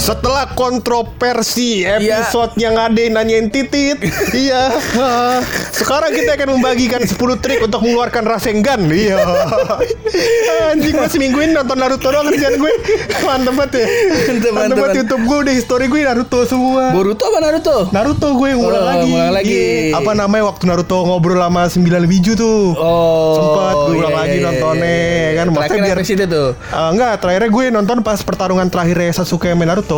Setelah kontroversi Iya. episode yang ada nanyain titit, iya. Sekarang kita akan membagikan 10 trik untuk mengeluarkan Rasengan. Iya. Anjing gue seminggu ini nonton Naruto doang kerjaan gue. Mantep banget ya. Mantep, banget YouTube gue udah history gue Naruto semua. Boruto apa Naruto? Naruto gue ngulang Oh, lagi. lagi. Iya. Apa namanya waktu Naruto ngobrol sama 9 biju tuh. Oh, Sempet gue ulang iya, lagi iya, nontonnya iya. kan. Maksudnya Terakhir biar tuh? Ah, enggak, terakhirnya gue nonton pas pertarungan terakhir Sasuke sama Naruto.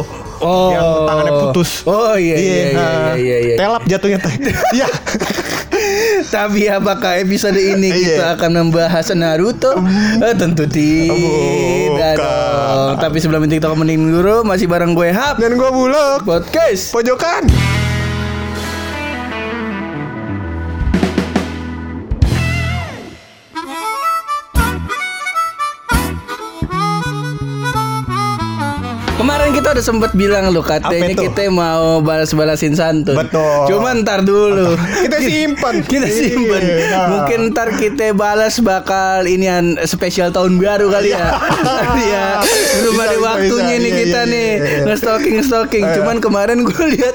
Oh. Yang tangannya putus. Oh, iya, iya, iya, ah, iya, iya. Telap jatuhnya teh. Iya. Tapi apakah episode ini Iya. kita akan membahas Naruto? Eh, tentu tidak dong. Tapi sebelum itu kita mending dulu masih bareng gue Hap Dan gue bulog. podcast. Pojokan. Kemarin kita udah sempet bilang lo Apa katanya kita mau balas-balasin santun. Betul. Cuman ntar dulu. Kita simpan. kita simpen. Iya. Mungkin ntar kita balas bakal inian spesial tahun baru kali ya. Ya. Belum ada bisa, waktunya bisa. nih Iya, kita iya, nih iya, iya. nge-stalking stalking. Iya. Cuman kemarin gue lihat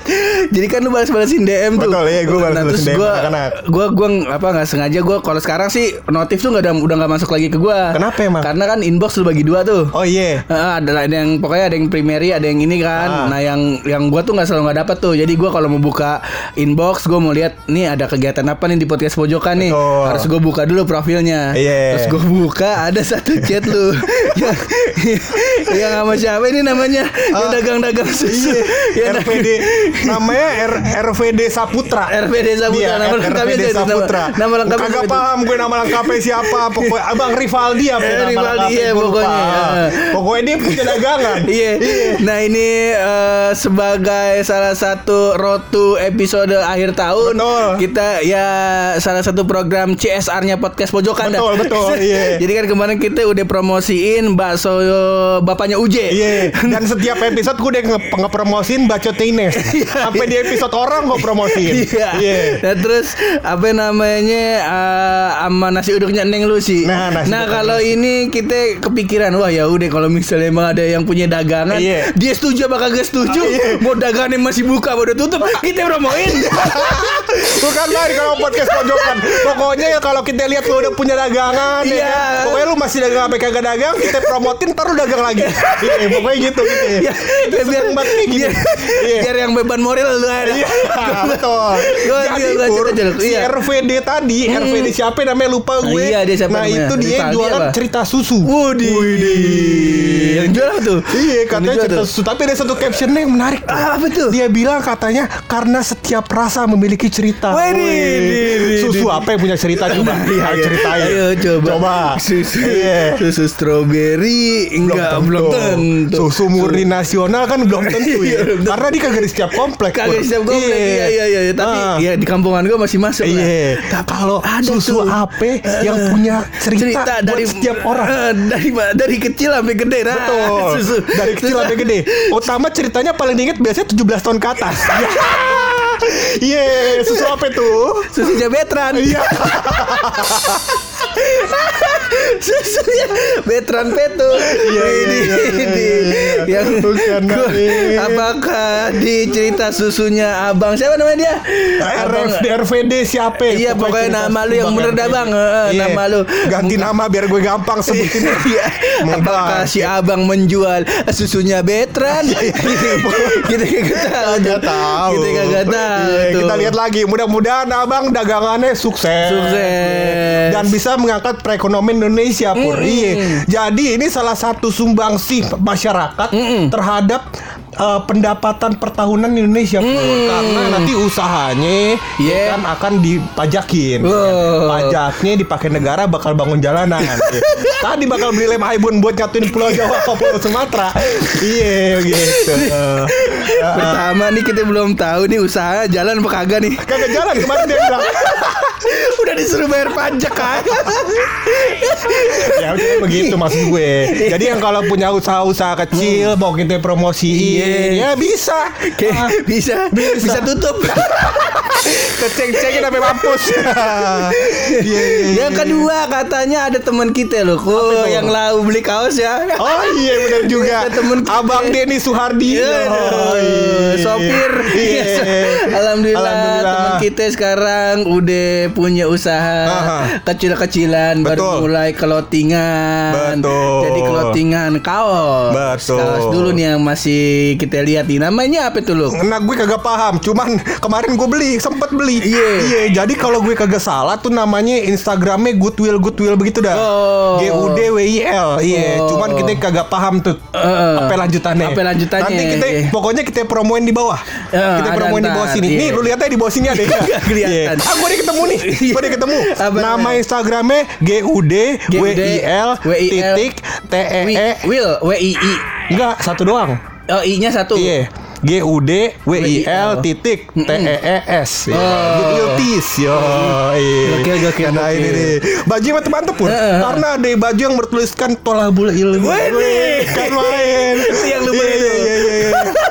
jadi kan lu balas-balasin DM tuh. Betul, iya, gua balas-balasin terus DM gua, anak-anak. gua gua apa nggak sengaja gua kalau sekarang sih notif tuh nggak ada udah nggak masuk lagi ke gua. Kenapa emang? Karena kan inbox lu bagi dua tuh. Oh iya. Heeh, ada ada yang pokoknya ada yang primary, ada yang ini kan. Ah. Nah, yang yang gua tuh nggak selalu nggak dapet tuh. Jadi gua kalau mau buka inbox, gua mau lihat nih ada kegiatan apa nih di podcast pojokan nih. Betul. Harus gua buka dulu profilnya. Iya. Terus gua buka ada satu chat lu. yang, yang sama siapa ini namanya? Yang Ah. dagang-dagang susu. Iya. Yang RVD namanya R, RVD Saputra. RVD Saputra, Iya, nama lengkapnya RVD itu, nama- Saputra. nama lengkapnya Kagak paham gue nama lengkapnya siapa. Pokoknya Abang Rivaldi apa Eh, nama Rivaldi, iya, pokoknya. Pokoknya dia punya dagangan. Iya. Nah ini eh, sebagai salah satu rotu episode akhir tahun Betul. kita ya salah satu program CSR-nya podcast pojokan dah. Betul, betul, iya. Jadi kan kemarin kita udah promosiin bakso bapaknya Uje. Iya, dan setiap episode gue udah nge ngepromosin bacot Ines. Sampai di episode orang gue promosiin. Iya. Nah terus apa namanya eh, sama nasi uduknya Neng Lucy. Nah, uduk kalau ini kita kepikiran wah ya udah kalau misalnya emang ada yang punya dagangan, Iya. dia setuju apa kagak setuju? Ah, iya. Mau dagangan masih buka apa udah tutup, kita promoin. Bukan main kalau podcast pojokan. Pokoknya ya kalau kita lihat lu udah punya dagangan ya Iya. kan? Pokoknya lu masih dagang apa kagak dagang, kita promotin ntar lu dagang lagi. Iya, pokoknya gitu gitu ya. ya, ya, biar, kayak gini. biar, Iya. biar yang beban moral lu ada. Iya, betul. Gua Jadi aja, Lu. si Iya. RVD tadi, RVD siapa namanya lupa gue. Iya, dia siapa Nah, namanya? itu dia Rivaldi jualan cerita susu. Widih. Yang jual tuh? Iya, katanya cerita susu. Tapi ada satu captionnya yang menarik. Ah, apa tuh? Dia bilang katanya karena setiap rasa memiliki cerita. Wih, Susu apa yang punya cerita coba? Iya, ceritain. Ayo coba. Coba. Susu, Iya. susu strawberry enggak belum tentu. Susu murni nasional kan belum tentu ya. Iya, tentu. Karena dia kagak di setiap komplek. Kagak Pur. siap komplek. Iya iya iya, iya. tapi Ah. ya di kampungan gua masih masuk lah. Iya. Kalau ada susu apa yang punya cerita, buat setiap orang. Eh, dari dari kecil sampai gede nah. Betul. Susu. Dari kecil Susu. sampai gede. Utama ceritanya paling diinget biasanya 17 tahun ke atas. Iya, susu apa tuh? Susunya Betran. Iya. Susunya Betran Petu. Iya, iya, Ini, iya, iya, ini. iya, iya. Yang gua- iya. apakah di cerita susunya Abang siapa namanya dia? Abang- RFD, RVD siapa? Iya, pokoknya nama lu yang bener dah. Bang. Iya. nama lu. Ganti nama biar gue gampang sebutin. Iya. Mau Apakah si abang menjual susunya Betran? kita kagak tahu. Kita kagak tahu. Iya, kita lihat lagi. Mudah-mudahan abang dagangannya sukses. Sukses. Dan bisa mengangkat perekonomian Indonesia pur. Iya. Jadi ini salah satu sumbangsih masyarakat terhadap eh, pendapatan pertahunan Indonesia pur. Karena nanti usahanya ya Yeah. kan akan dipajakin. Pajaknya dipakai negara bakal bangun jalanan. Tadi bakal beli lem haibun buat nyatuin Pulau Jawa ke Pulau Sumatera. Iya gitu. Pertama nih kita belum tahu nih usaha jalan apa kagak nih. Kagak jalan kemarin dia bilang Udah disuruh bayar pajak kan. ya udah begitu maksud gue. Jadi yang kalau punya usaha-usaha kecil mau kita promosiin, Ya bisa. Oke, Ah, bisa, Bisa. bisa tutup. Keceng-cengin sampai mampus. Iya, iya. Yang kedua katanya ada teman kita loh, kok yang lau beli kaos ya. Oh iya benar juga. Temen kita. Abang Denny Suhardi. Iya, Oh, iya. sopir. Iya. Alhamdulillah, Alhamdulillah. teman kita sekarang udah punya usaha Aha. kecil-kecilan baru mulai clothingan. Betul. Jadi clothingan kaos. Betul. Kaos dulu nih yang masih kita lihat nih. Namanya apa tuh lu? Nah gue kagak paham Cuman kemarin gue beli Sempet beli Iya. Iya Jadi kalau gue kagak salah tuh namanya Instagramnya Goodwill Goodwill begitu dah Oh. G U D W I L Iya Oh. Cuman kita kagak paham tuh Eh. Apa lanjutannya Apa lanjutannya, Nanti kita iya. Pokoknya kita promoin di bawah Eh, Kita promoin di bawah sini iya. Nih lu lihat aja di bawah sini ada ya Nggak kelihatan. Iya. Ah gue udah ketemu nih Gue udah ketemu Nama? Instagramnya G U D W I L Titik T E E Will, W I I. Enggak satu doang Oh, I-nya satu. Iya. G U D W I L titik T E E S. Oh. Tees. Yo. Gokil, gokil, Nah ini nih. Baju mantep mantep pun. Karena ada baju yang bertuliskan tolabul ilmu. Wih. Kan main. Itu yang lu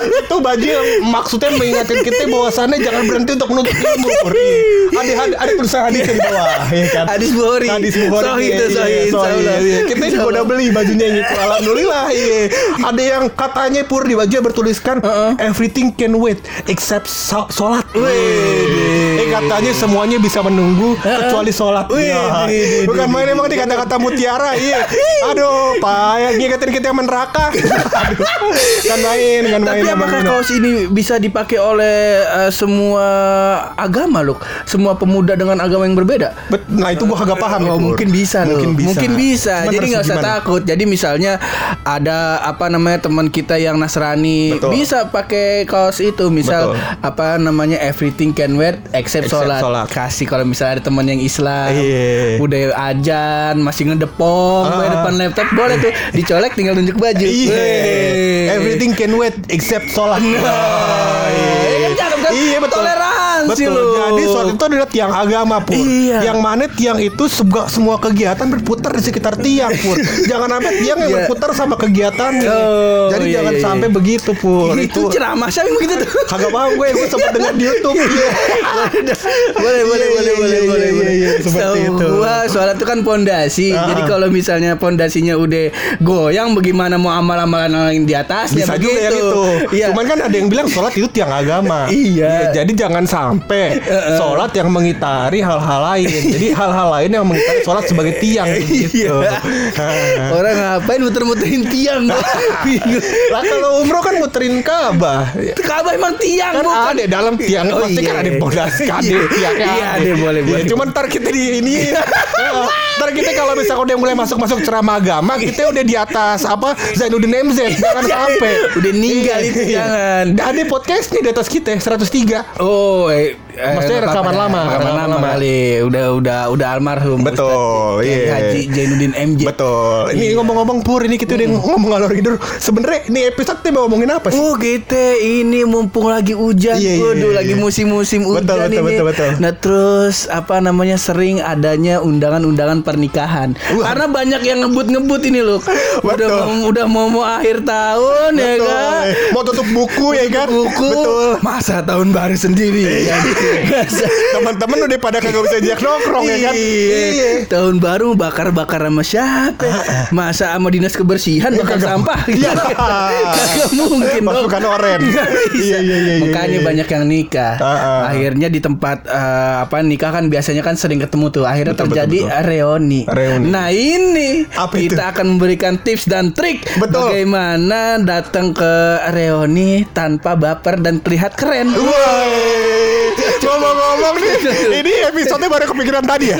Itu baju maksudnya mengingatkan kita bahwasannya jangan berhenti untuk menuntut ilmu. Iya. Ada ada, ada tulisan hadis di bawah. Iya kan? Hadis Bukhari. Hadis Bukhari. Sahih iya, tuh, iya, sahih, insyaallah. iya. Kita juga udah beli bajunya gitu. Alhamdulillah. Iya. Ada yang katanya pur di baju bertuliskan everything can wait except sholat. Wih. Katanya semuanya bisa menunggu kecuali sholat. Ya. Bukan main emang di kata-kata mutiara. Iya. Aduh, payah ngingetin kita yang neraka. Aduh. Kan main, kan main. Tapi apakah kaos ini bisa dipakai oleh eh, semua agama loh? Semua pemuda dengan agama yang berbeda? Bet- Nah itu gua kagak paham Oh, mungkin bisa loh. Mungkin bisa. Mungkin bisa. Cuman Jadi nggak usah gimana? takut. Jadi misalnya ada apa namanya teman kita yang Nasrani Betul. bisa pakai kaos itu. Misal Betul. apa namanya everything can wait except, Except sholat. sholat. Kasih kalau misalnya ada teman yang Islam, Iya. udah ajan masih ngedepong di depan laptop boleh tuh dicolek tinggal tunjuk baju. Iya. Weh. Everything can wait except sholat. Ah, Iya, kan cakep kan? Iya betul. Betul. loh. Jadi sholat itu adalah tiang agama pur. Iya. Yang mana tiang itu semua, semua kegiatan berputar di sekitar tiang pur. jangan sampai tiang yang Iya. berputar sama kegiatannya. Oh, Jadi iya, jangan iya, sampai iya. begitu pur. itu ceramah siapa yang begitu tuh? kagak paham gue. Gue sempat dengar di YouTube. Iya. boleh boleh Iya, boleh iya, boleh iya, boleh iya, boleh iya, seperti itu. gua sholat itu kan pondasi Ah. jadi kalau misalnya pondasinya udah goyang bagaimana mau amal-amalan yang di atasnya Bisa juga yang itu. iya Cuman kan ada yang bilang sholat itu tiang agama. Iya. jadi jangan sampai sholat yang mengitari hal-hal lain. Jadi hal-hal lain yang mengitari sholat sebagai tiang gitu. Iya. orang ngapain muter-muterin tiang lah kalau umroh kan muterin Ka'bah. Ka'bah emang tiang Kan bukan ada dalam tiang Oh, pasti kan iya. ada pondasi kan ada Iya. tiangnya. Iya, ada, boleh, Iya, boleh. Cuman ntar kita di ini ntar kita kalau misalnya udah mulai masuk-masuk ceramah agama kita udah di atas apa Zainuddin MZ jangan sampai Udah ninggal itu, Iya. jangan. Ada podcast nih di atas kita 103 Oh, eh, eh, Maksudnya rekaman apa-apa lama, rekaman rekaman lama lama. kali. Udah udah udah almarhum. Betul, Ustadz Kiai iya. Haji Jainuddin MJ. Betul. Ini Iya. ngomong-ngomong Pur, ini kita udah ngomong ngalor tidur. Sebenarnya ini episode kita mau ngomongin apa sih? Oh kita ini mumpung lagi hujan, Iya, iya, waduh iya, lagi iya. musim-musim Betul, hujan betul, ini. betul, betul. Nah terus apa namanya sering adanya undangan-undangan pernikahan. Wah. Karena banyak yang ngebut-ngebut ini loh. Udah Betul. mau, udah mau mau akhir tahun ya Betul. kan. Mau tutup buku ya kan? Buku Betul. masa tahun baru sendiri ya kan? Masa- Teman-teman udah pada kagak bisa diajak nongkrong ya kan? Iya. Tahun baru bakar-bakar sama siapa? Masa sama dinas kebersihan bakar kagak- sampah? Iya. Kagak mungkin dong. Pasukan oren. Iya, iya, iya, Makanya iya, iya. banyak yang nikah. Ah, ah. Akhirnya di tempat eh, apa nikah kan biasanya kan sering ketemu tuh. Akhirnya Betul, terjadi betul, reuni. Reuni. Nah ini Apa kita itu? akan memberikan tips dan trik Betul. bagaimana datang ke reuni tanpa baper dan terlihat keren. Woi, ngomong-ngomong nih, ini episode baru kepikiran tadi ya.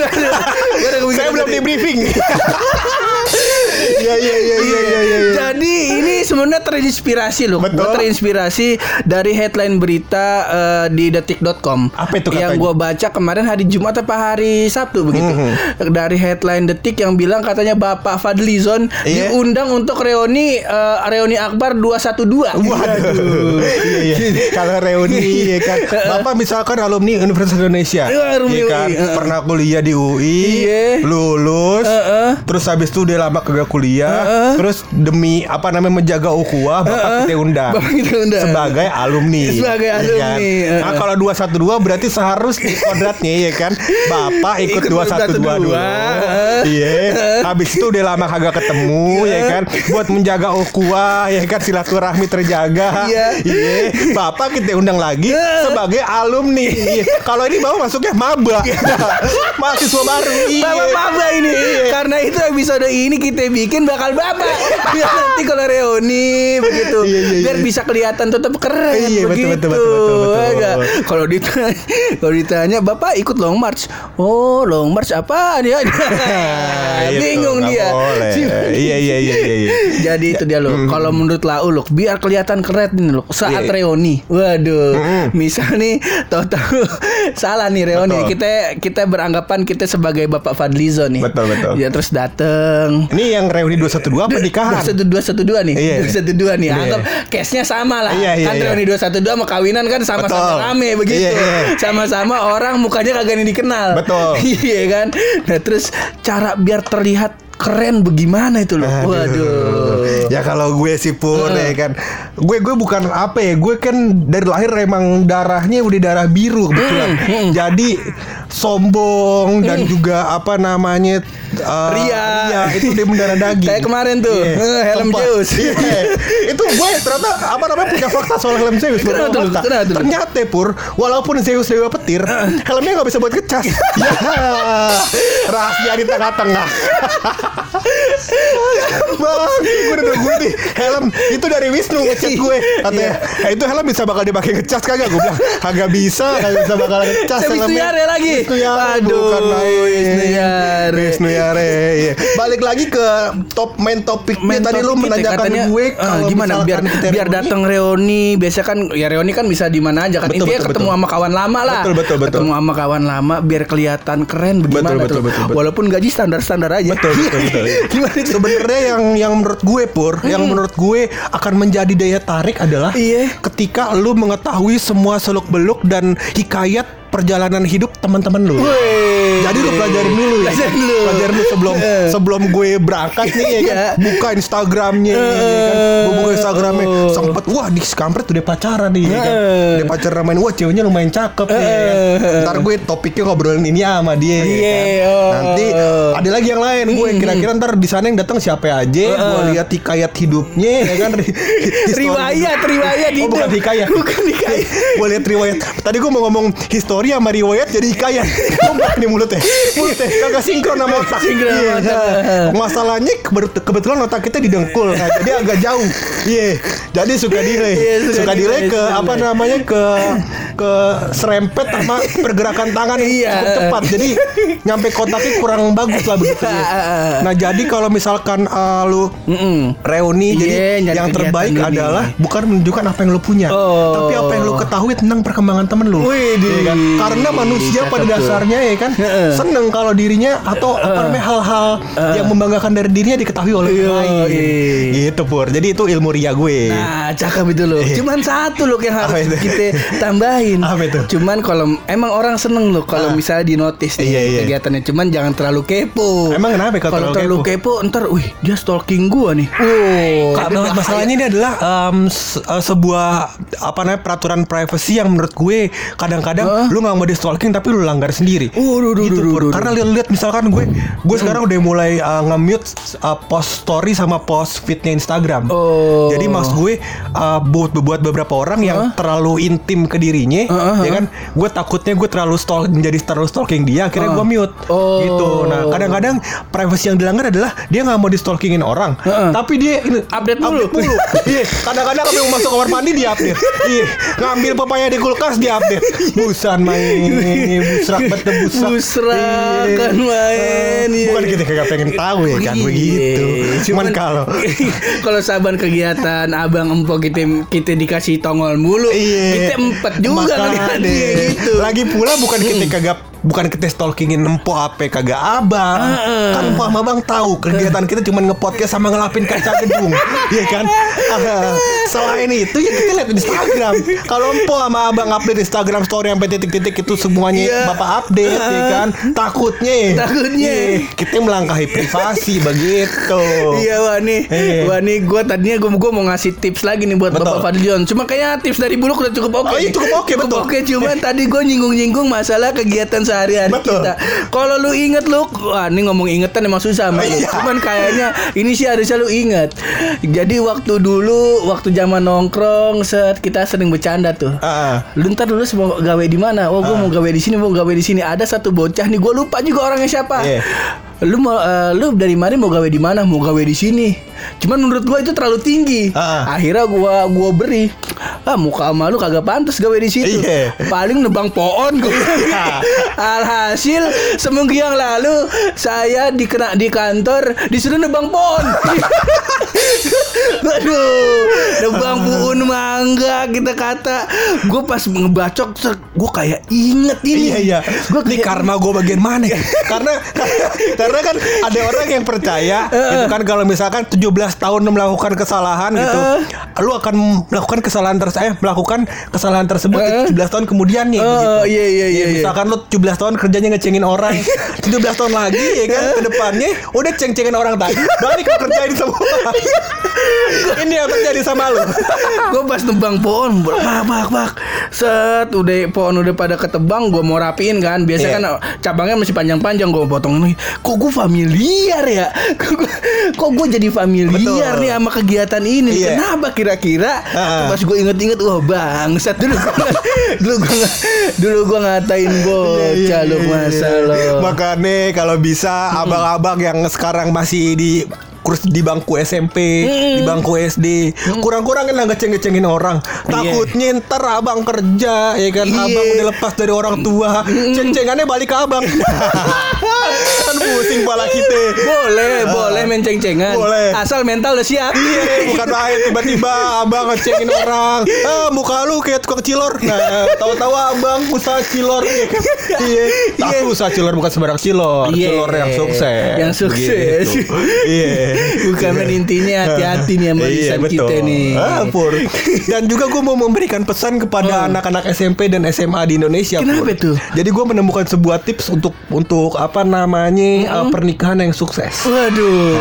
Saya belum di briefing. Iya iya iya iya iya iya. iya. Jadi ini sebenarnya terinspirasi loh. Betul. Gue terinspirasi dari headline berita eh, di detik.com. Apa itu Yang gue baca kemarin hari Jumat apa hari Sabtu begitu. Mhm. Dari headline detik yang bilang katanya Bapak Fadlizon Iya. diundang untuk reuni eh, reuni Akbar 212. Waduh. iya, iya. Kalau reuni ya kan. Bapak misalkan alumni Universitas Indonesia. Iya, ya kan? Pernah kuliah di UI, Iya. lulus. Terus habis itu dia lama kagak kuliah, Heeh. terus demi apa namanya menjaga ukhuwah Bapak kita undang. Bapak kita undang. Sebagai alumni. Sebagai ya alumni, kan? heeh. Nah, kalau 212 berarti seharusnya kodratnya ya kan. Bapak ikut, Ikut 212 dulu. 212, heeh. Iya. Habis itu udah lama kagak ketemu ya kan. Buat menjaga ukhuwah ya kan silaturahmi terjaga. Iya. Iya. Bapak kita undang lagi sebagai alumni. Iya. Kalau ini bapak masuknya maba. Mahasiswa baru. Iya. Bapak maba ini Karena itu episode ini kita bikin bakal bapak Biar nanti kalau reuni begitu Iya, iya, Biar iya. bisa kelihatan tetap keren Iya, betul, begitu betul, betul, betul, betul. Enggak. Kalau ditanya Kalau ditanya Bapak ikut long march Oh long march apa dia Itu, Bingung dia. Iya iya iya iya. iya. Jadi itu dia loh. Kalau menurut Lau loh, biar kelihatan keren nih loh. Saat Iya. reuni, waduh. Mm-mm. Misal nih, tahu-tahu salah nih reuni. Betul. Kita kita beranggapan kita sebagai Bapak Fadlizon nih. Betul, betul. Ya terus dateng. Ini yang reuni 212 apa nikahan? Dua satu dua satu dua nih, Iya. dua satu dua nih. Iya. Anggap case-nya sama lah. Iya, iya, kan iya. reuni dua satu dua sama kawinan kan sama-sama rame begitu. Iya, iya. Sama-sama orang mukanya kagak dikenal. Betul. iya kan. Nah terus cara biar terlihat keren bagaimana itu loh. Aduh. Waduh. Ya kalau gue sih Heeh. ya kan. Gue gue bukan apa ya. Gue kan dari lahir emang darahnya udah darah biru kebetulan. Hmm, Jadi sombong dan juga apa namanya uh, Ria. itu dia mendarah daging. Kayak kemarin tuh, Iya. eh, helm Sumpah. Zeus. Iya. itu gue ternyata apa namanya punya fakta soal helm Zeus. Kenapa Fakta. kenapa? Ternyata pur, walaupun Zeus dewa petir, helmnya nggak bisa buat ngecas. ya, rahasia di tengah-tengah. Bang, gue udah nunggu nih helm itu dari Wisnu ngechat gue katanya "Eh, itu helm bisa bakal dipakai ngecas kagak gue bilang kagak bisa kagak bisa bakal ngecas helmnya." Lagi? Wisnu Yare Aduh, bukan Yare iya. balik lagi ke top main topiknya Main tadi lu topik kita menanyakan katanya, gue kalau gimana biar biar datang reuni biasa kan ya reuni kan bisa di mana aja kan Betul, intinya betul, ketemu betul. sama kawan lama lah Betul, betul, betul. ketemu sama kawan lama biar kelihatan keren bagaimana Betul, betul, tuh betul, betul. walaupun gaji standar standar aja Betul, betul, betul. gimana itu Sebenarnya yang yang menurut gue pur, yang menurut gue akan menjadi daya tarik adalah Iya. ketika lu mengetahui semua seluk beluk dan hikayat perjalanan hidup teman-teman lu. Wih. Jadi lu pelajarin dulu ya. Pelajarin dulu. Pelajarin dulu sebelum Eh. sebelum gue berangkat nih ya kan. Iya. Buka Instagramnya ya kan. Gue buka Instagramnya Oh. sempet wah di kampret udah pacaran nih ya kan. Eh. Udah pacaran main wah ceweknya lumayan cakep nih ya kan. Eh. Ntar gue topiknya ngobrolin ini sama dia ya Iya, kan. Nanti ada lagi yang lain gue Hmm. kira-kira ntar di sana yang datang siapa aja gue lihat hikayat hidupnya ya kan riwayat hidup. riwayat oh bukan hidup. hikayat bukan hikayat gue lihat riwayat tadi gue mau ngomong histori sama riwayat jadi hikayat Sumpah nih mulutnya mulutnya kagak sinkron sama otak Sinkron Iya, masalahnya kebetulan otak kita didengkul nah, jadi agak jauh iya jadi suka delay Iya, suka suka delay delay, ke apa namanya ke ke serempet sama pergerakan tangan yang Iya. cukup cepat jadi nyampe kotaknya kurang bagus lah begitu ya. nah jadi kalau misalkan uh, lu Mm-mm. reuni Iya, jadi yang terbaik ini. adalah bukan menunjukkan apa yang lu punya Oh. tapi apa yang lu ketahui tentang perkembangan temen lu. Iya kan? karena manusia pada dasarnya ya kan Heeh. seneng kalau dirinya atau apa namanya hal-hal yang membanggakan dari dirinya diketahui oleh Iya, orang lain iya. gitu pur jadi itu ilmu ria gue Nah, cakep itu loh. Cuman satu loh yang harus itu? kita tambahin. Apa itu? Cuman kalau emang orang seneng loh kalau Ah. misalnya di notice nih Iya, iya. kegiatannya. Cuman jangan terlalu kepo. Emang kenapa kalau terlalu terlalu kepo? ntar, wih dia stalking gua nih. Wow. Karena bahaya. masalahnya ini adalah em, se- eh, sebuah apa namanya peraturan privacy yang menurut gue kadang-kadang Hah? lu nggak mau di stalking tapi lu langgar sendiri. Waduh, duh, gitu, duh, Pur. duh, duh. Karena lihat misalkan gue gue sekarang udah mulai uh, nge-mute uh, post story sama post feednya Instagram. Oh. Jadi maksud gue uh, buat buat beberapa orang yang terlalu intim ke dirinya IG-nya, Heeh, ya kan? Gue takutnya gue terlalu stalk menjadi terlalu stalking dia, akhirnya gue mute. Oh. Gitu. Nah, kadang-kadang privacy yang dilanggar adalah dia nggak mau di stalkingin orang, Heeh. tapi dia ini Update mulu. mulu. Iya, kadang-kadang kalau masuk kamar mandi dia update. Iya, ngambil pepaya di kulkas dia update. Busan main, busrak betul busrak. Busrak Iya. kan main, iya. Bukan kita kagak pengen tahu ya kan Iya. begitu. Cuman kalau kalau saban kegiatan abang empok kita kita dikasih tongol mulu, Iya. kita empet juga kan gitu. Lagi pula bukan kita kagak bukan kita stalkingin empo apa kagak abang. Heeh. Kan empo sama abang tahu kegiatan kita cuma ngepodcast sama ngelapin kaca gedung. Iya kan? Ah, Selain itu ya kita lihat di Instagram. Kalau empo sama abang update Instagram story sampai titik-titik itu semuanya Iya. Bapak update ya kan. Takutnya Takutnya. Iya, kita melangkahi privasi begitu. Iya wah nih, Iya. wah nih gue tadinya gue gue mau ngasih tips lagi nih buat Betul. Bapak Fadlion. Cuma kayaknya tips dari Buluk udah cukup oke. Oh, iya, cukup oke, betul. Oke, cuman tadi gue nyinggung-nyinggung masalah kegiatan sehari-hari kita. Kalau lu inget lu, wah ini ngomong ingetan emang susah lu. Iya. Cuman kayaknya ini sih harusnya lu inget. Jadi waktu dulu, waktu zaman nongkrong, set kita sering bercanda tuh. Ah. Lu ntar dulu mau gawe di mana? Oh, gue mau gawe di sini, mau gawe di sini. Ada satu bocah nih, gue lupa juga orangnya siapa. Iya. Lu mau eh, lu dari mana mau gawe di mana? Mau gawe di sini. Cuman menurut gua itu terlalu tinggi. Ah. Akhirnya gua gua beri. Ah, muka sama lu kagak pantas gawe di situ. Iya. Paling nebang pohon gua. Alhasil seminggu yang lalu saya dikena di kantor disuruh nebang pohon. Aduh, nebang pohon mangga kita kata. Gue pas ngebacok, gue kayak inget ini. Iya iya. Gue Ini karma gue bagian mana? ya? karena karena kan ada orang yang percaya itu kan kalau misalkan 17 tahun melakukan kesalahan gitu, lu akan melakukan kesalahan tersebut, eh, melakukan kesalahan tersebut Eh. 17 tahun kemudiannya. Oh, begitu. iya, iya, iya, iya. Misalkan lu 17 tahun kerjanya ngecengin orang, 17 tahun lagi ya kan ke depannya udah ceng-cengin orang tadi, balik ke kerjain semua. Ini yang terjadi sama lu. Gue pas nebang pohon bak bak bak set udah pohon udah pada ketebang gue mau rapiin kan. Biasa Iya. kan cabangnya masih panjang-panjang gue potong lagi kok gue familiar ya? Kok gue jadi familiar Betul. nih sama kegiatan ini? Iya. kenapa kira-kira? Ah. pas gue inget-inget wah bangsat. Dulu gua, dulu gue dulu gue ngatain bocah lu masa lo Makanya kalau bisa abang-abang yang sekarang masih di kurs di bangku SMP, di bangku SD, kurang-kurangin lah ngeceng-ngecengin orang. Takutnya ntar abang kerja, ya kan Iya. abang udah lepas dari orang tua, ceng-cengannya balik ke abang. kan pusing pala kita. boleh boleh main ceng-cengan Boleh. asal mental udah siap Iya, bukan main tiba-tiba abang ngecengin orang. Ah, muka lu kayak tukang cilor. Nah, tahu-tahu abang usaha cilor ya kan. Iya. Tapi usaha cilor bukan sembarang cilor, Iya. cilor yang sukses. Yang sukses. Iya. Bukan main intinya hati-hati nih sama Iya, lisan betul. kita nih. Ah, Pur. Dan juga gue mau memberikan pesan kepada anak-anak SMP dan SMA di Indonesia. Oh. Kenapa Pur. tuh? Jadi gue menemukan sebuah tips untuk untuk apa namanya uh, pernikahan yang sukses. Waduh,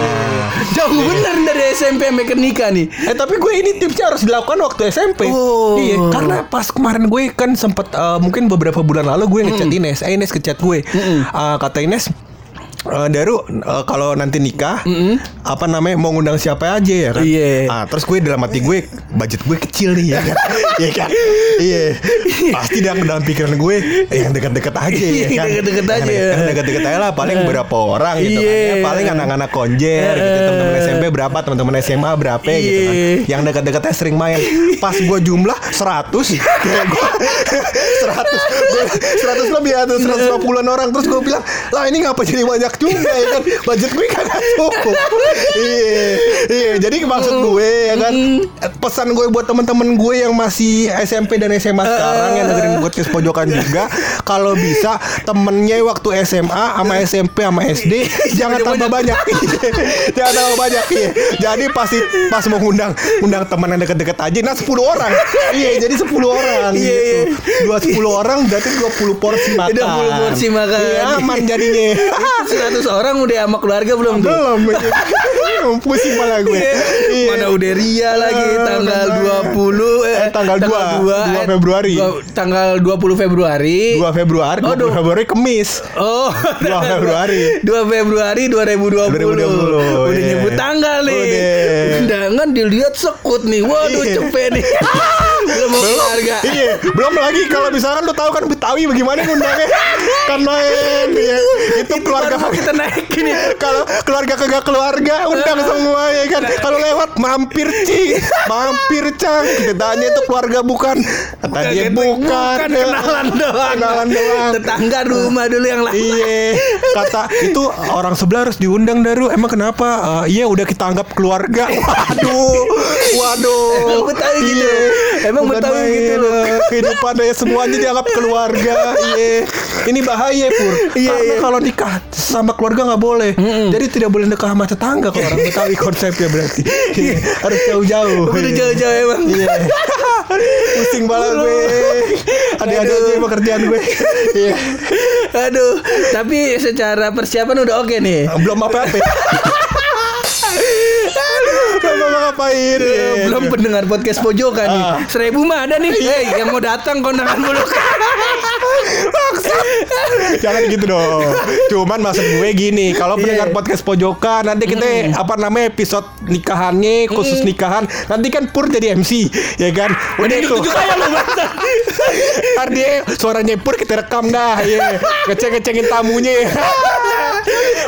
jauh bener dari SMP sampai ke nikah nih. Eh tapi gue ini tipsnya harus dilakukan waktu SMP. Oh. Iya, karena pas kemarin gue kan sempet eh, mungkin beberapa bulan lalu gue ngechat Ines, eh Ines ngechat gue. Eh, kata Ines eh, Daru eh, kalau nanti nikah apa namanya mau ngundang siapa aja ya kan? Iya. Ah, terus gue dalam hati gue budget gue kecil nih ya kan? Iya kan? Iya. Pasti dalam dalam pikiran gue eh, yang dekat-dekat aja ya kan? Deket-deket aja. Yang- dekat-dekat aja lah paling berapa orang gitu kan? Iya. Ya, paling anak-anak konjer gitu teman-teman SMP berapa teman-teman SMA berapa gitu kan Iya. yang dekat-dekatnya sering main pas gue jumlah 100 kayak gue 100 100 lebih atau 150an orang terus gue bilang lah ini ngapa jadi banyak juga ya kan? Budget gue kan cukup. Iya iya. Jadi maksud gue ya kan? Pesan gue buat teman-teman gue yang masih SMP dan SMA sekarang yang dengerin podcast pojokan juga kalau bisa temennya waktu SMA sama SMP sama SD jangan tambah banyak. jangan tambah banyak iya. jadi pasti pas mau ngundang undang teman yang deket-deket aja nah 10 orang. Iya jadi 10 orang Iya, iya. gitu. dua 10 orang berarti 20 porsi makan. 20 porsi makan. iya, aman jadinya 100 orang udah sama keluarga belum tuh? belum pusing malah gue Iya. Mana udah Ria lagi Eh, tanggal makanya. 20 Eh, tanggal 2, 2 eh, Februari. dua- tanggal 20 Februari. 2 Februari Oh, 2 dua- Februari Kemis Oh, 2 Februari 2 Februari 2020. 2020, Udah iya. nyebut tanggal nih. Udah. Undangan dilihat sekut nih. Waduh, Iya. cepet nih. Belum keluarga. Iya, belum lagi kalau misalkan lu tahu kan Betawi bagaimana ngundangnya kan main ya. Itu keluarga Baru kita naikin ya. kalau keluarga kagak keluarga undang semua ya kan kalau lewat mampir ci mampir cang kita tanya itu keluarga bukan dia Kaget, bukan bukan, kenalan doang. kenalan doang Tetangga rumah dulu yang lain. Iya, kata itu orang sebelah harus diundang Daru. Emang kenapa? "Eh, iya, udah kita anggap keluarga. Waduh, waduh. Betawi gitu. Iya. Emang Bukan Betawi main, gitu loh. eh, Kehidupan ya semuanya dianggap keluarga. Iya, ini bahaya pur. Iya, Karena iya. kalau nikah sama keluarga nggak boleh. Jadi tidak boleh nikah sama tetangga kalau orang Betawi konsepnya berarti. Iya, harus jauh-jauh. Udah jauh-jauh emang. Iya. Pusing banget gue. Ada-ada aja pekerjaan gue. Iya. Aduh, tapi secara persiapan udah oke nih. belum apa-apa. Belum ngapain. Eh, belum pendengar podcast pojokan nih. Ah. Seribu mah ada nih. Hei, yang mau datang kondangan buluk. Jangan gitu dong. Cuman maksud gue gini, kalau pendengar Iya. podcast pojokan nanti kita apa namanya episode nikahannya khusus nikahan, nanti kan Pur jadi MC, ya kan? Udah itu. Kayak lu bangsa. Ntar dia suaranya Pur kita rekam dah, ya. Ngeceng-ngecengin tamunya.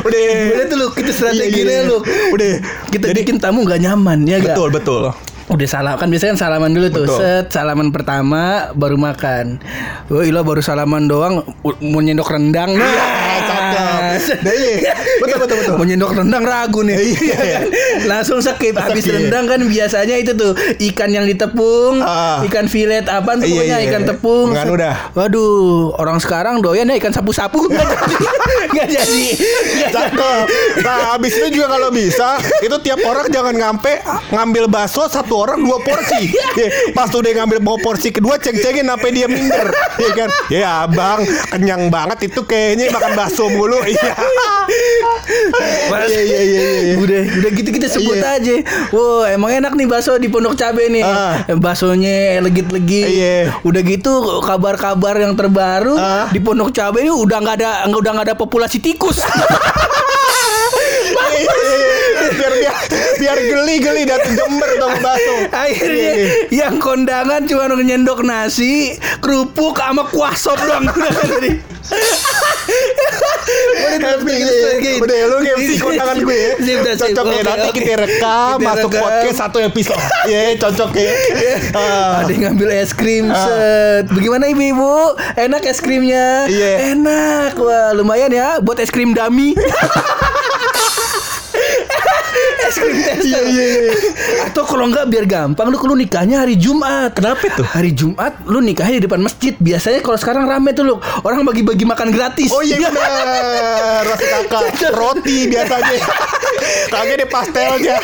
Udah. Boleh tuh lu kita strateginya Iya, iya, iya. lu. Udah. Kita Jadi bikin tamu nggak nyaman ya gak? betul betul. Udah salah kan biasanya kan salaman dulu tuh. Betul. Set salaman pertama baru makan. Oh ilo baru salaman doang mau nyendok rendang. Nah, Iya, iya. Betul betul betul. Mau nyendok rendang ragu nih. Iya. Langsung skip habis rendang kan biasanya itu tuh ikan yang ditepung, Ah. ikan filet apa Iya, pokoknya iya, ikan iya. tepung. Ngan udah. Waduh, orang sekarang doyan ya ikan sapu-sapu. Nggak jadi. Cakep. Nah, habis itu juga kalau bisa, itu tiap orang jangan ngampe ngambil bakso satu orang dua porsi. Pas udah ngambil bawa porsi kedua, ceng-cengin sampai dia minder. Ya kan? Ya, Bang, kenyang banget itu kayaknya makan bakso mulu. Iya. Mas, Iya, iya, iya, iya. Udah, udah gitu kita sebut Iya. aja. Wah, emang enak nih bakso di Pondok Cabe nih. Ah. Baksonya legit-legit. Iya. Udah gitu kabar-kabar yang terbaru Ah. di Pondok Cabe ini udah nggak ada nggak udah nggak ada populasi tikus. biar biar biar geli-geli datang Jember dong bakso. Akhirnya Iya, iya. yang kondangan cuma nyendok nasi, kerupuk sama kuah sop doang. Happy strategiin. Udah lu MC kondangan gue ya. Cocok ya nanti kita rekam masuk podcast satu episode. Iya, cocok ya. Ah. Ada yang ngambil es krim Ah. set. Bagaimana ibu-ibu? Enak es krimnya? Iya. Enak. Wah, lumayan ya buat es krim dummy. es krim tester. Iya, iya, iya. Atau kalau enggak biar gampang lu lu nikahnya hari Jumat. Kenapa tuh? Hari Jumat lu nikahnya di depan masjid. Biasanya kalau sekarang rame tuh lu orang bagi-bagi makan gratis. Oh iya benar, rasa kakak roti biasanya. Kagak deh pastelnya.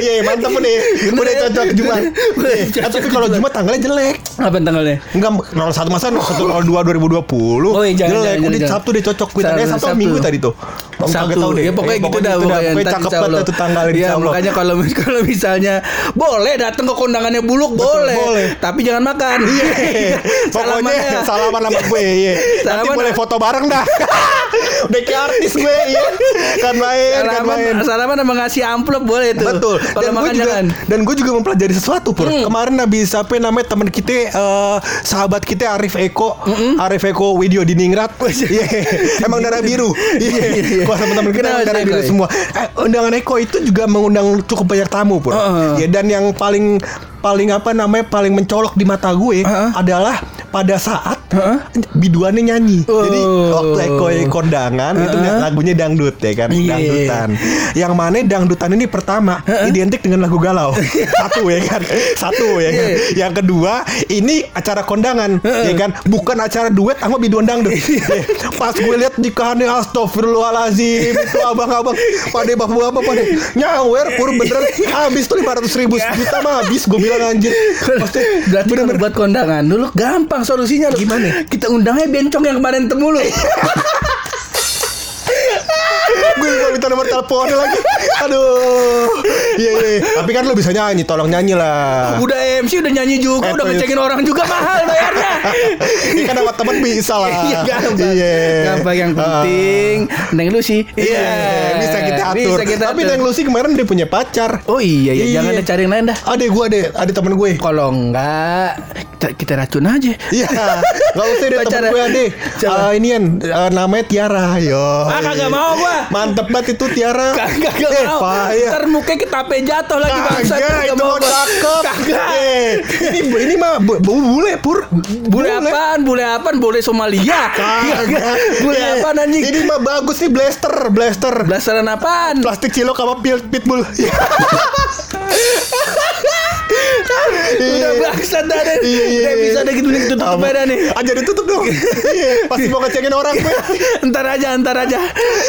Iya mantap nih, udah cocok Jumat. Iya, Tapi kalau Jumat. Tanggalnya jelek. Apa tanggalnya? Enggak 01 masa 102 2020. Oh, iya, jangan, jelek. jangan, Udah. Sabtu deh cocok. Gue tanya Sabtu, Sabtu Sabtu. Minggu tadi tuh. Sabtu. tahu deh. Ya pokoknya Eh, gitu dah gitu pokoknya. Cakep banget tuh tanggal Ya insya Allah. makanya kalau kalau misalnya boleh datang ke kondangannya buluk boleh. boleh. Tapi jangan makan. Iya, pokoknya Salamannya. salaman sama gue. Iya. Nanti boleh foto bareng dah. Udah kayak artis gue. Iya. Kan main, kan main. salaman sama ngasih amplop boleh tuh. Betul. Kalau Dan gue makan juga jangan. dan gue juga mempelajari sesuatu pur. Hmm. Kemarin habis apa namanya teman kita eh, sahabat kita Arif Eko, Arif Eko Video di Ningrat. Iya. Emang darah biru. Iya. Gua sama teman kita Kenapa emang darah biru Eko? semua. Eh, undangan Eko itu juga mengundang cukup banyak tamu pur. Heeh. Ya dan yang paling paling apa namanya paling mencolok di mata gue Heeh. adalah pada saat Heeh. biduannya nyanyi. Jadi Oh. waktu Eko kondangan itu Heeh. lagunya dangdut ya kan, Iya. dangdutan. Yang mana dangdutan ini pertama identik dengan lagu galau. Satu ya kan. Satu ya kan. Iya. Yang kedua, ini acara kondangan ya kan, bukan acara duet sama biduan dangdut. Ya. Pas gue lihat nikahannya astagfirullahalazim itu abang-abang pada bapak-bapak pada nyawer pur beneran habis tuh 500 ribu juta mah habis gue bilang anjir. Pasti Berarti kalau buat kondangan dulu gampang solusinya lu. Gimana? Kita undangnya bencong yang kemarin temu lu. gue lupa minta nomor telepon lagi. Aduh. Iya iya. Tapi kan lu bisa nyanyi, tolong nyanyi lah. Udah MC udah nyanyi juga, udah tuh, ngecengin orang juga mahal bayarnya. Ini kan sama temen bisa lah. Iya gampang. Iya. Gampang yang Ah. penting. Neng Lucy. Iya, bisa kita atur. Bisa kita Tapi atur. Neng Lucy kemarin dia punya pacar. Oh iya, iya. jangan Iya. ada cari yang lain dah. Ada gue ada, ada temen gue. Kalau enggak kita, kita racun aja. Iya, nggak usah deh temen gue ada. Siapa? Ah, ini kan ah, namanya Tiara. Yo. Ah, kagak mau gua. Mantep banget itu Tiara. Kagak kagak Eh, mau. Iya. Ntar mukanya ketape jatuh lagi bangsa. Kagak, itu mau cakep. Kagak. Eh, ini ini mah bu- bu- bule pur. Bule apaan? Bule apaan? Bule Somalia. Kagak. Bule Eh, apaan anjing? Ini mah bagus nih blaster, blaster. Blasteran apaan? Plastik cilok sama pil pitbull. Bangsat dah deh. Iya, iya, Udah iya. bisa ada gitu nih tutup Apa? aja nih. Aja ditutup dong. Iya, Pasti mau ngecengin orang gue. Ntar aja, ntar aja.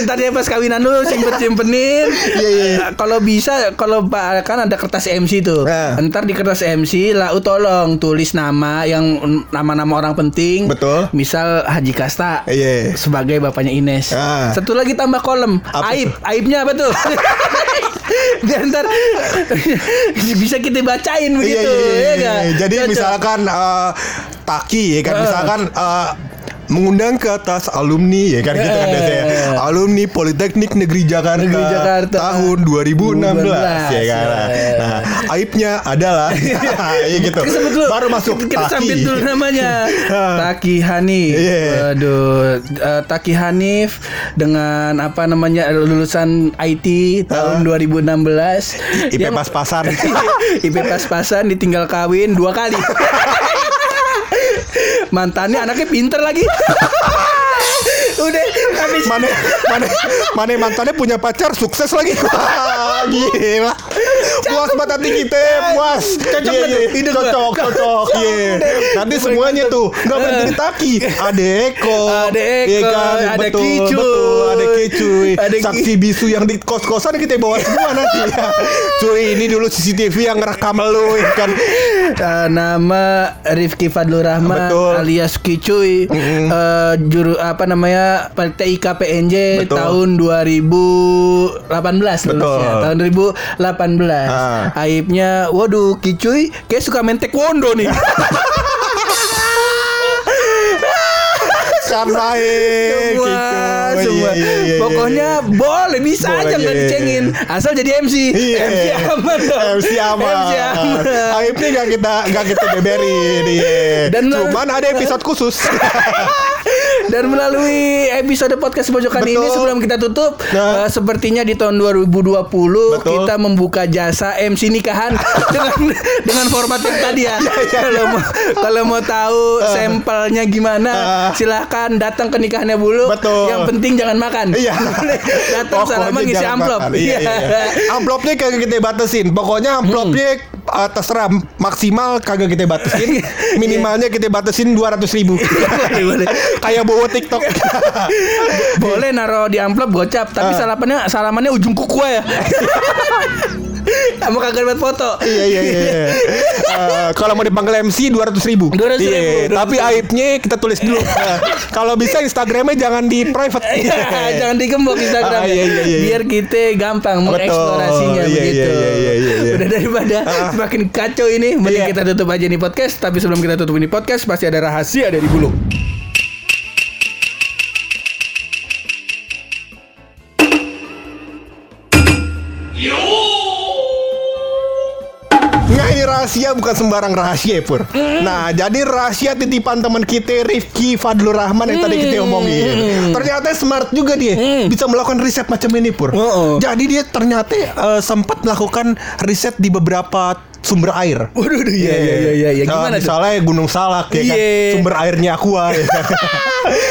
Ntar dia pas kawinan dulu simpen simpenin. Iya, iya. Kalau bisa, kalau Pak kan ada kertas MC tuh. Nah. Ntar di kertas MC lah, tolong tulis nama yang nama-nama orang penting. Betul. Misal Haji Kasta. Iya. Sebagai bapaknya Ines. Ah. Satu lagi tambah kolom. Apa Aib. Aibnya apa tuh? Biar ntar bisa kita bacain Iya, begitu. iya, iya, ya iya. nggak? Jadi Cocok. misalkan eh, Taki ya kan misalkan eh, mengundang ke atas alumni ya kan gitu kan Eh. biasanya. Alumni Politeknik Negeri Jakarta, Negeri Jakarta. tahun 2016 ya kan. ya. Nah, aibnya adalah ya gitu. Dulu. Baru masuk Kita Taki. sambit dulu namanya. Taki Hanif. Iya. Waduh, eh, Taki Hanif dengan apa namanya lulusan IT tahun 2016. IP pas-pasan. IP pas-pasan ditinggal kawin dua kali. Mantannya anaknya pinter lagi. Udah habis. Mana mana mantannya punya pacar sukses lagi. Gila puas banget hati kita puas. Cocok tuh? Hidup gua? cocok cocok. Iya. Nanti semuanya tuh. Nggak berhenti di taki ada Eko. Ada Eko, iya kan? ada betul, Kicu. betul. Ada kicuy. Ada Ki- saksi bisu yang di kos kosan kita bawa semua nanti. Ya. cuy ini dulu CCTV yang ngerekam lu ya kan? Eh, nama Rifki Fadlur Rahman Betul. alias Kicuy. Eh, juru apa namanya TIK PNJ Betul. tahun 2018 lulusnya. Betul. tahun 2018 Ah. aibnya waduh Kicuy kayak suka main taekwondo nih kan baik semua gitu. semua Iya, iya, iya, pokoknya boleh bisa Boleh, aja iya, nggak iya, dicengin asal jadi MC Iya. MC aman dong MC aman. MC aman Aibnya gak kita gak kita beberin iya. Dan- Cuman ada episode khusus. Dan melalui episode podcast pojokan Betul. ini sebelum kita tutup, Nah. eh, sepertinya di tahun 2020 Betul. kita membuka jasa MC nikahan dengan dengan format yang tadi ya. Iya, Kalau mau kalau mau tahu sampelnya gimana, Ah. silahkan datang ke nikahannya dulu. Betul. Yang penting jangan makan. Iya. datang Pokoknya salaman ngisi amplop. makan. Iya, iya, iya. Amplopnya kagak kita batasin. Pokoknya amplopnya uh, terserah maksimal kagak kita batasin. Minimalnya kita batasin 200 ribu. Boleh, boleh. Kayak bawa TikTok. Boleh naruh di amplop gocap, tapi Ah. salamannya salamannya ujung kuku ya. Kamu kagak dapat foto. iya iya iya. iya. Uh, kalau mau dipanggil MC 200 ribu. 200.000, Iya, 200.000. Tapi aibnya kita tulis dulu. Nah, kalau bisa Instagramnya jangan di private. Iya, jangan digembok Instagram. Ah, iya, iya, iya. Biar kita gampang mengeksplorasinya Iya, begitu. iya, iya, iya, iya, iya. Udah daripada Ah. semakin kacau ini, mending Iya. kita tutup aja nih podcast. Tapi sebelum kita tutup ini podcast, pasti ada rahasia dari bulu. Rahasia bukan sembarang rahasia ya Pur. Nah jadi rahasia titipan teman kita Rifki Fadlur Rahman yang tadi kita omongin. Ternyata smart juga dia. Bisa melakukan riset macam ini Pur. Oh, oh. Jadi dia ternyata eh, sempat melakukan riset di beberapa sumber air Waduh, waduh, iya, iya, iya, iya, iya. Eh, Gimana tuh? Misalnya Gunung Salak ya kan Iya. Sumber airnya aqua ya kan?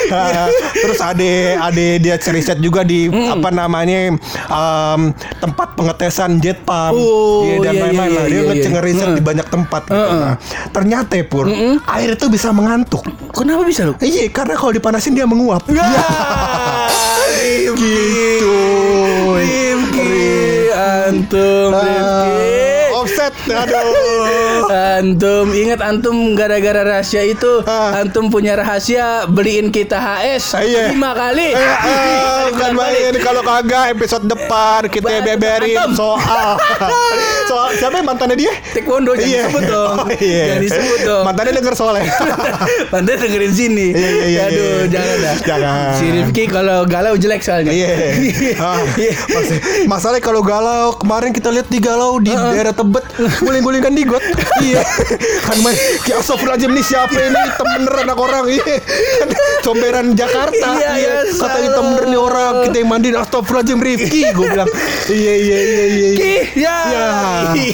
Ah, Terus ada ada dia riset juga di apa namanya em, tempat pengetesan jet pump Oh, Iya, dan iya, lain-lain iya, lah. Dia iya, ngecek iya. riset Heeh. di banyak tempat gitu. Heeh. Nah, ternyata ya, Pur, air itu bisa mengantuk. Kenapa bisa lu? Iya, karena kalau dipanasin dia menguap. Ya, gitu. Rifki, antum, Ah, Aduh. Antum ingat antum gara-gara rahasia itu Ah. antum punya rahasia beliin kita HS Ah, iya. lima kali. Eh, eh, bukan Lima kali. main kalau kagak episode depan kita Batu beberin soal soal siapa yang mantannya dia? Taekwondo jangan Iya. disebut dong. Oh, iya. Jangan disebut dong. Mantannya denger soalnya. Pantai dengerin sini. Iya, iya, iya, Aduh, iya. jangan dah. Jangan. Si Rifki kalau galau jelek soalnya. Iya. Ah, mas- Masalahnya kalau galau kemarin kita lihat di galau di daerah Tebet guling-gulingan di got. Iya. Kan main kayak astagfirullahaladzim nih siapa ini hitam anak orang iya. Kan comberan Jakarta. Iya, iya, Kata salah. hitam bener nih orang kita yang mandiin astagfirullahaladzim Rifki gue bilang. Iya iya iya iya. iya. Ki, ya. Ya, Rifki.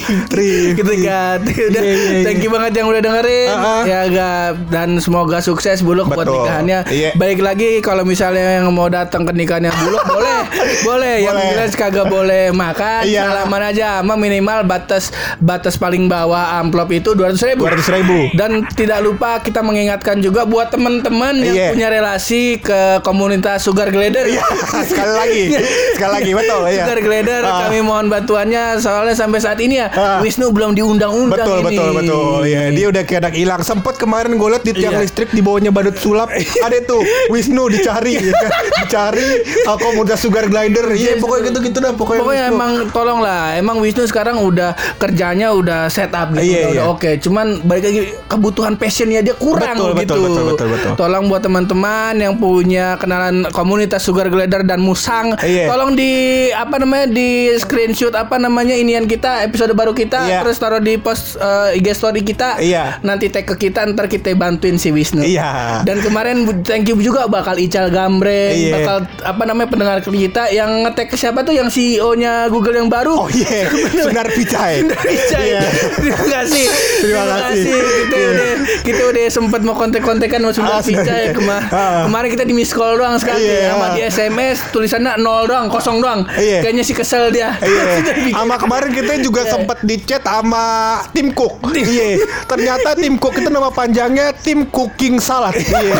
Gitu kan. Udah, Iya, iya, thank iya. you banget yang udah dengerin. Ah, ah. Ya gak dan semoga sukses buluk buat Betul. nikahannya. Iya. Baik lagi kalau misalnya yang mau datang ke nikahannya buluk boleh. boleh. Yang jelas kagak boleh makan. Iya. Salaman aja. Sama minimal batas batas paling bawah amplop itu 200 ribu. 200 ribu. Dan tidak lupa kita mengingatkan juga buat teman-teman yang Iya. punya relasi ke komunitas Sugar Glider. Iya, sekali lagi. Sekali lagi betul ya. Sugar Glider Ah. kami mohon bantuannya soalnya sampai saat ini ya Ah. Wisnu belum diundang-undang Betul ini. betul betul ya dia udah kayak hilang sempet kemarin gue liat di tiang Iya. listrik di bawahnya badut sulap ada tuh Wisnu dicari ya kan? dicari uh, komunitas sugar glider iya pokoknya gitu gitu dah pokoknya, Pokoknya Wisnu. emang tolong lah, emang Wisnu sekarang udah kerjanya udah set up gitu, Iya, udah, udah iya. oke. Cuman balik lagi kebutuhan passionnya dia kurang Betul, gitu. betul, betul, betul, betul. Tolong buat teman-teman yang punya kenalan komunitas Sugar Glider dan Musang, Iya. tolong di apa namanya di screenshot apa namanya inian kita episode baru kita, Iya. terus taruh di post eh, IG story kita. Iya. Nanti tag ke kita, ntar kita bantuin si Wisnu. Iya. Dan kemarin thank you juga bakal Ical Gambreng, Iya. bakal apa namanya pendengar kita yang ngetek ke siapa tuh yang CEO-nya Google yang baru. oh iya Sunar Pichai Pichai. Iya. Terima kasih. Terima kasih. Kita Iya. udah kita udah sempat mau kontek-kontekan sama Sundar Ah, Sundar Pichai Pichai. Kema- Ah. kemarin kita di miss call doang sekali Iya. sama di SMS tulisannya nol doang, kosong doang. Iya. Kayaknya sih kesel dia. Iya. Sama kemarin kita juga Iya. sempat di chat sama Tim Cook. Iya. Ternyata Tim Cook itu nama panjangnya Tim Cooking Salad. Iya.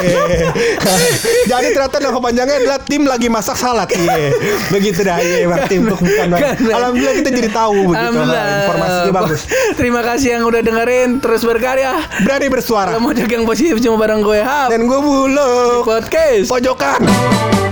Jadi ternyata nama panjangnya adalah tim lagi masak salad. Iya. Begitu dah. Iya, Bang Tim Cook bukan. Bang. Kan, Bang. Alhamdulillah kita jadi tahu begitu. Alhamdulillah. Informasinya bagus. Terima kasih yang udah dengerin, terus berkarya. Berani bersuara. Jaga yang positif cuma bareng gue Hap. Dan gue bulu. Podcast. Pojokan.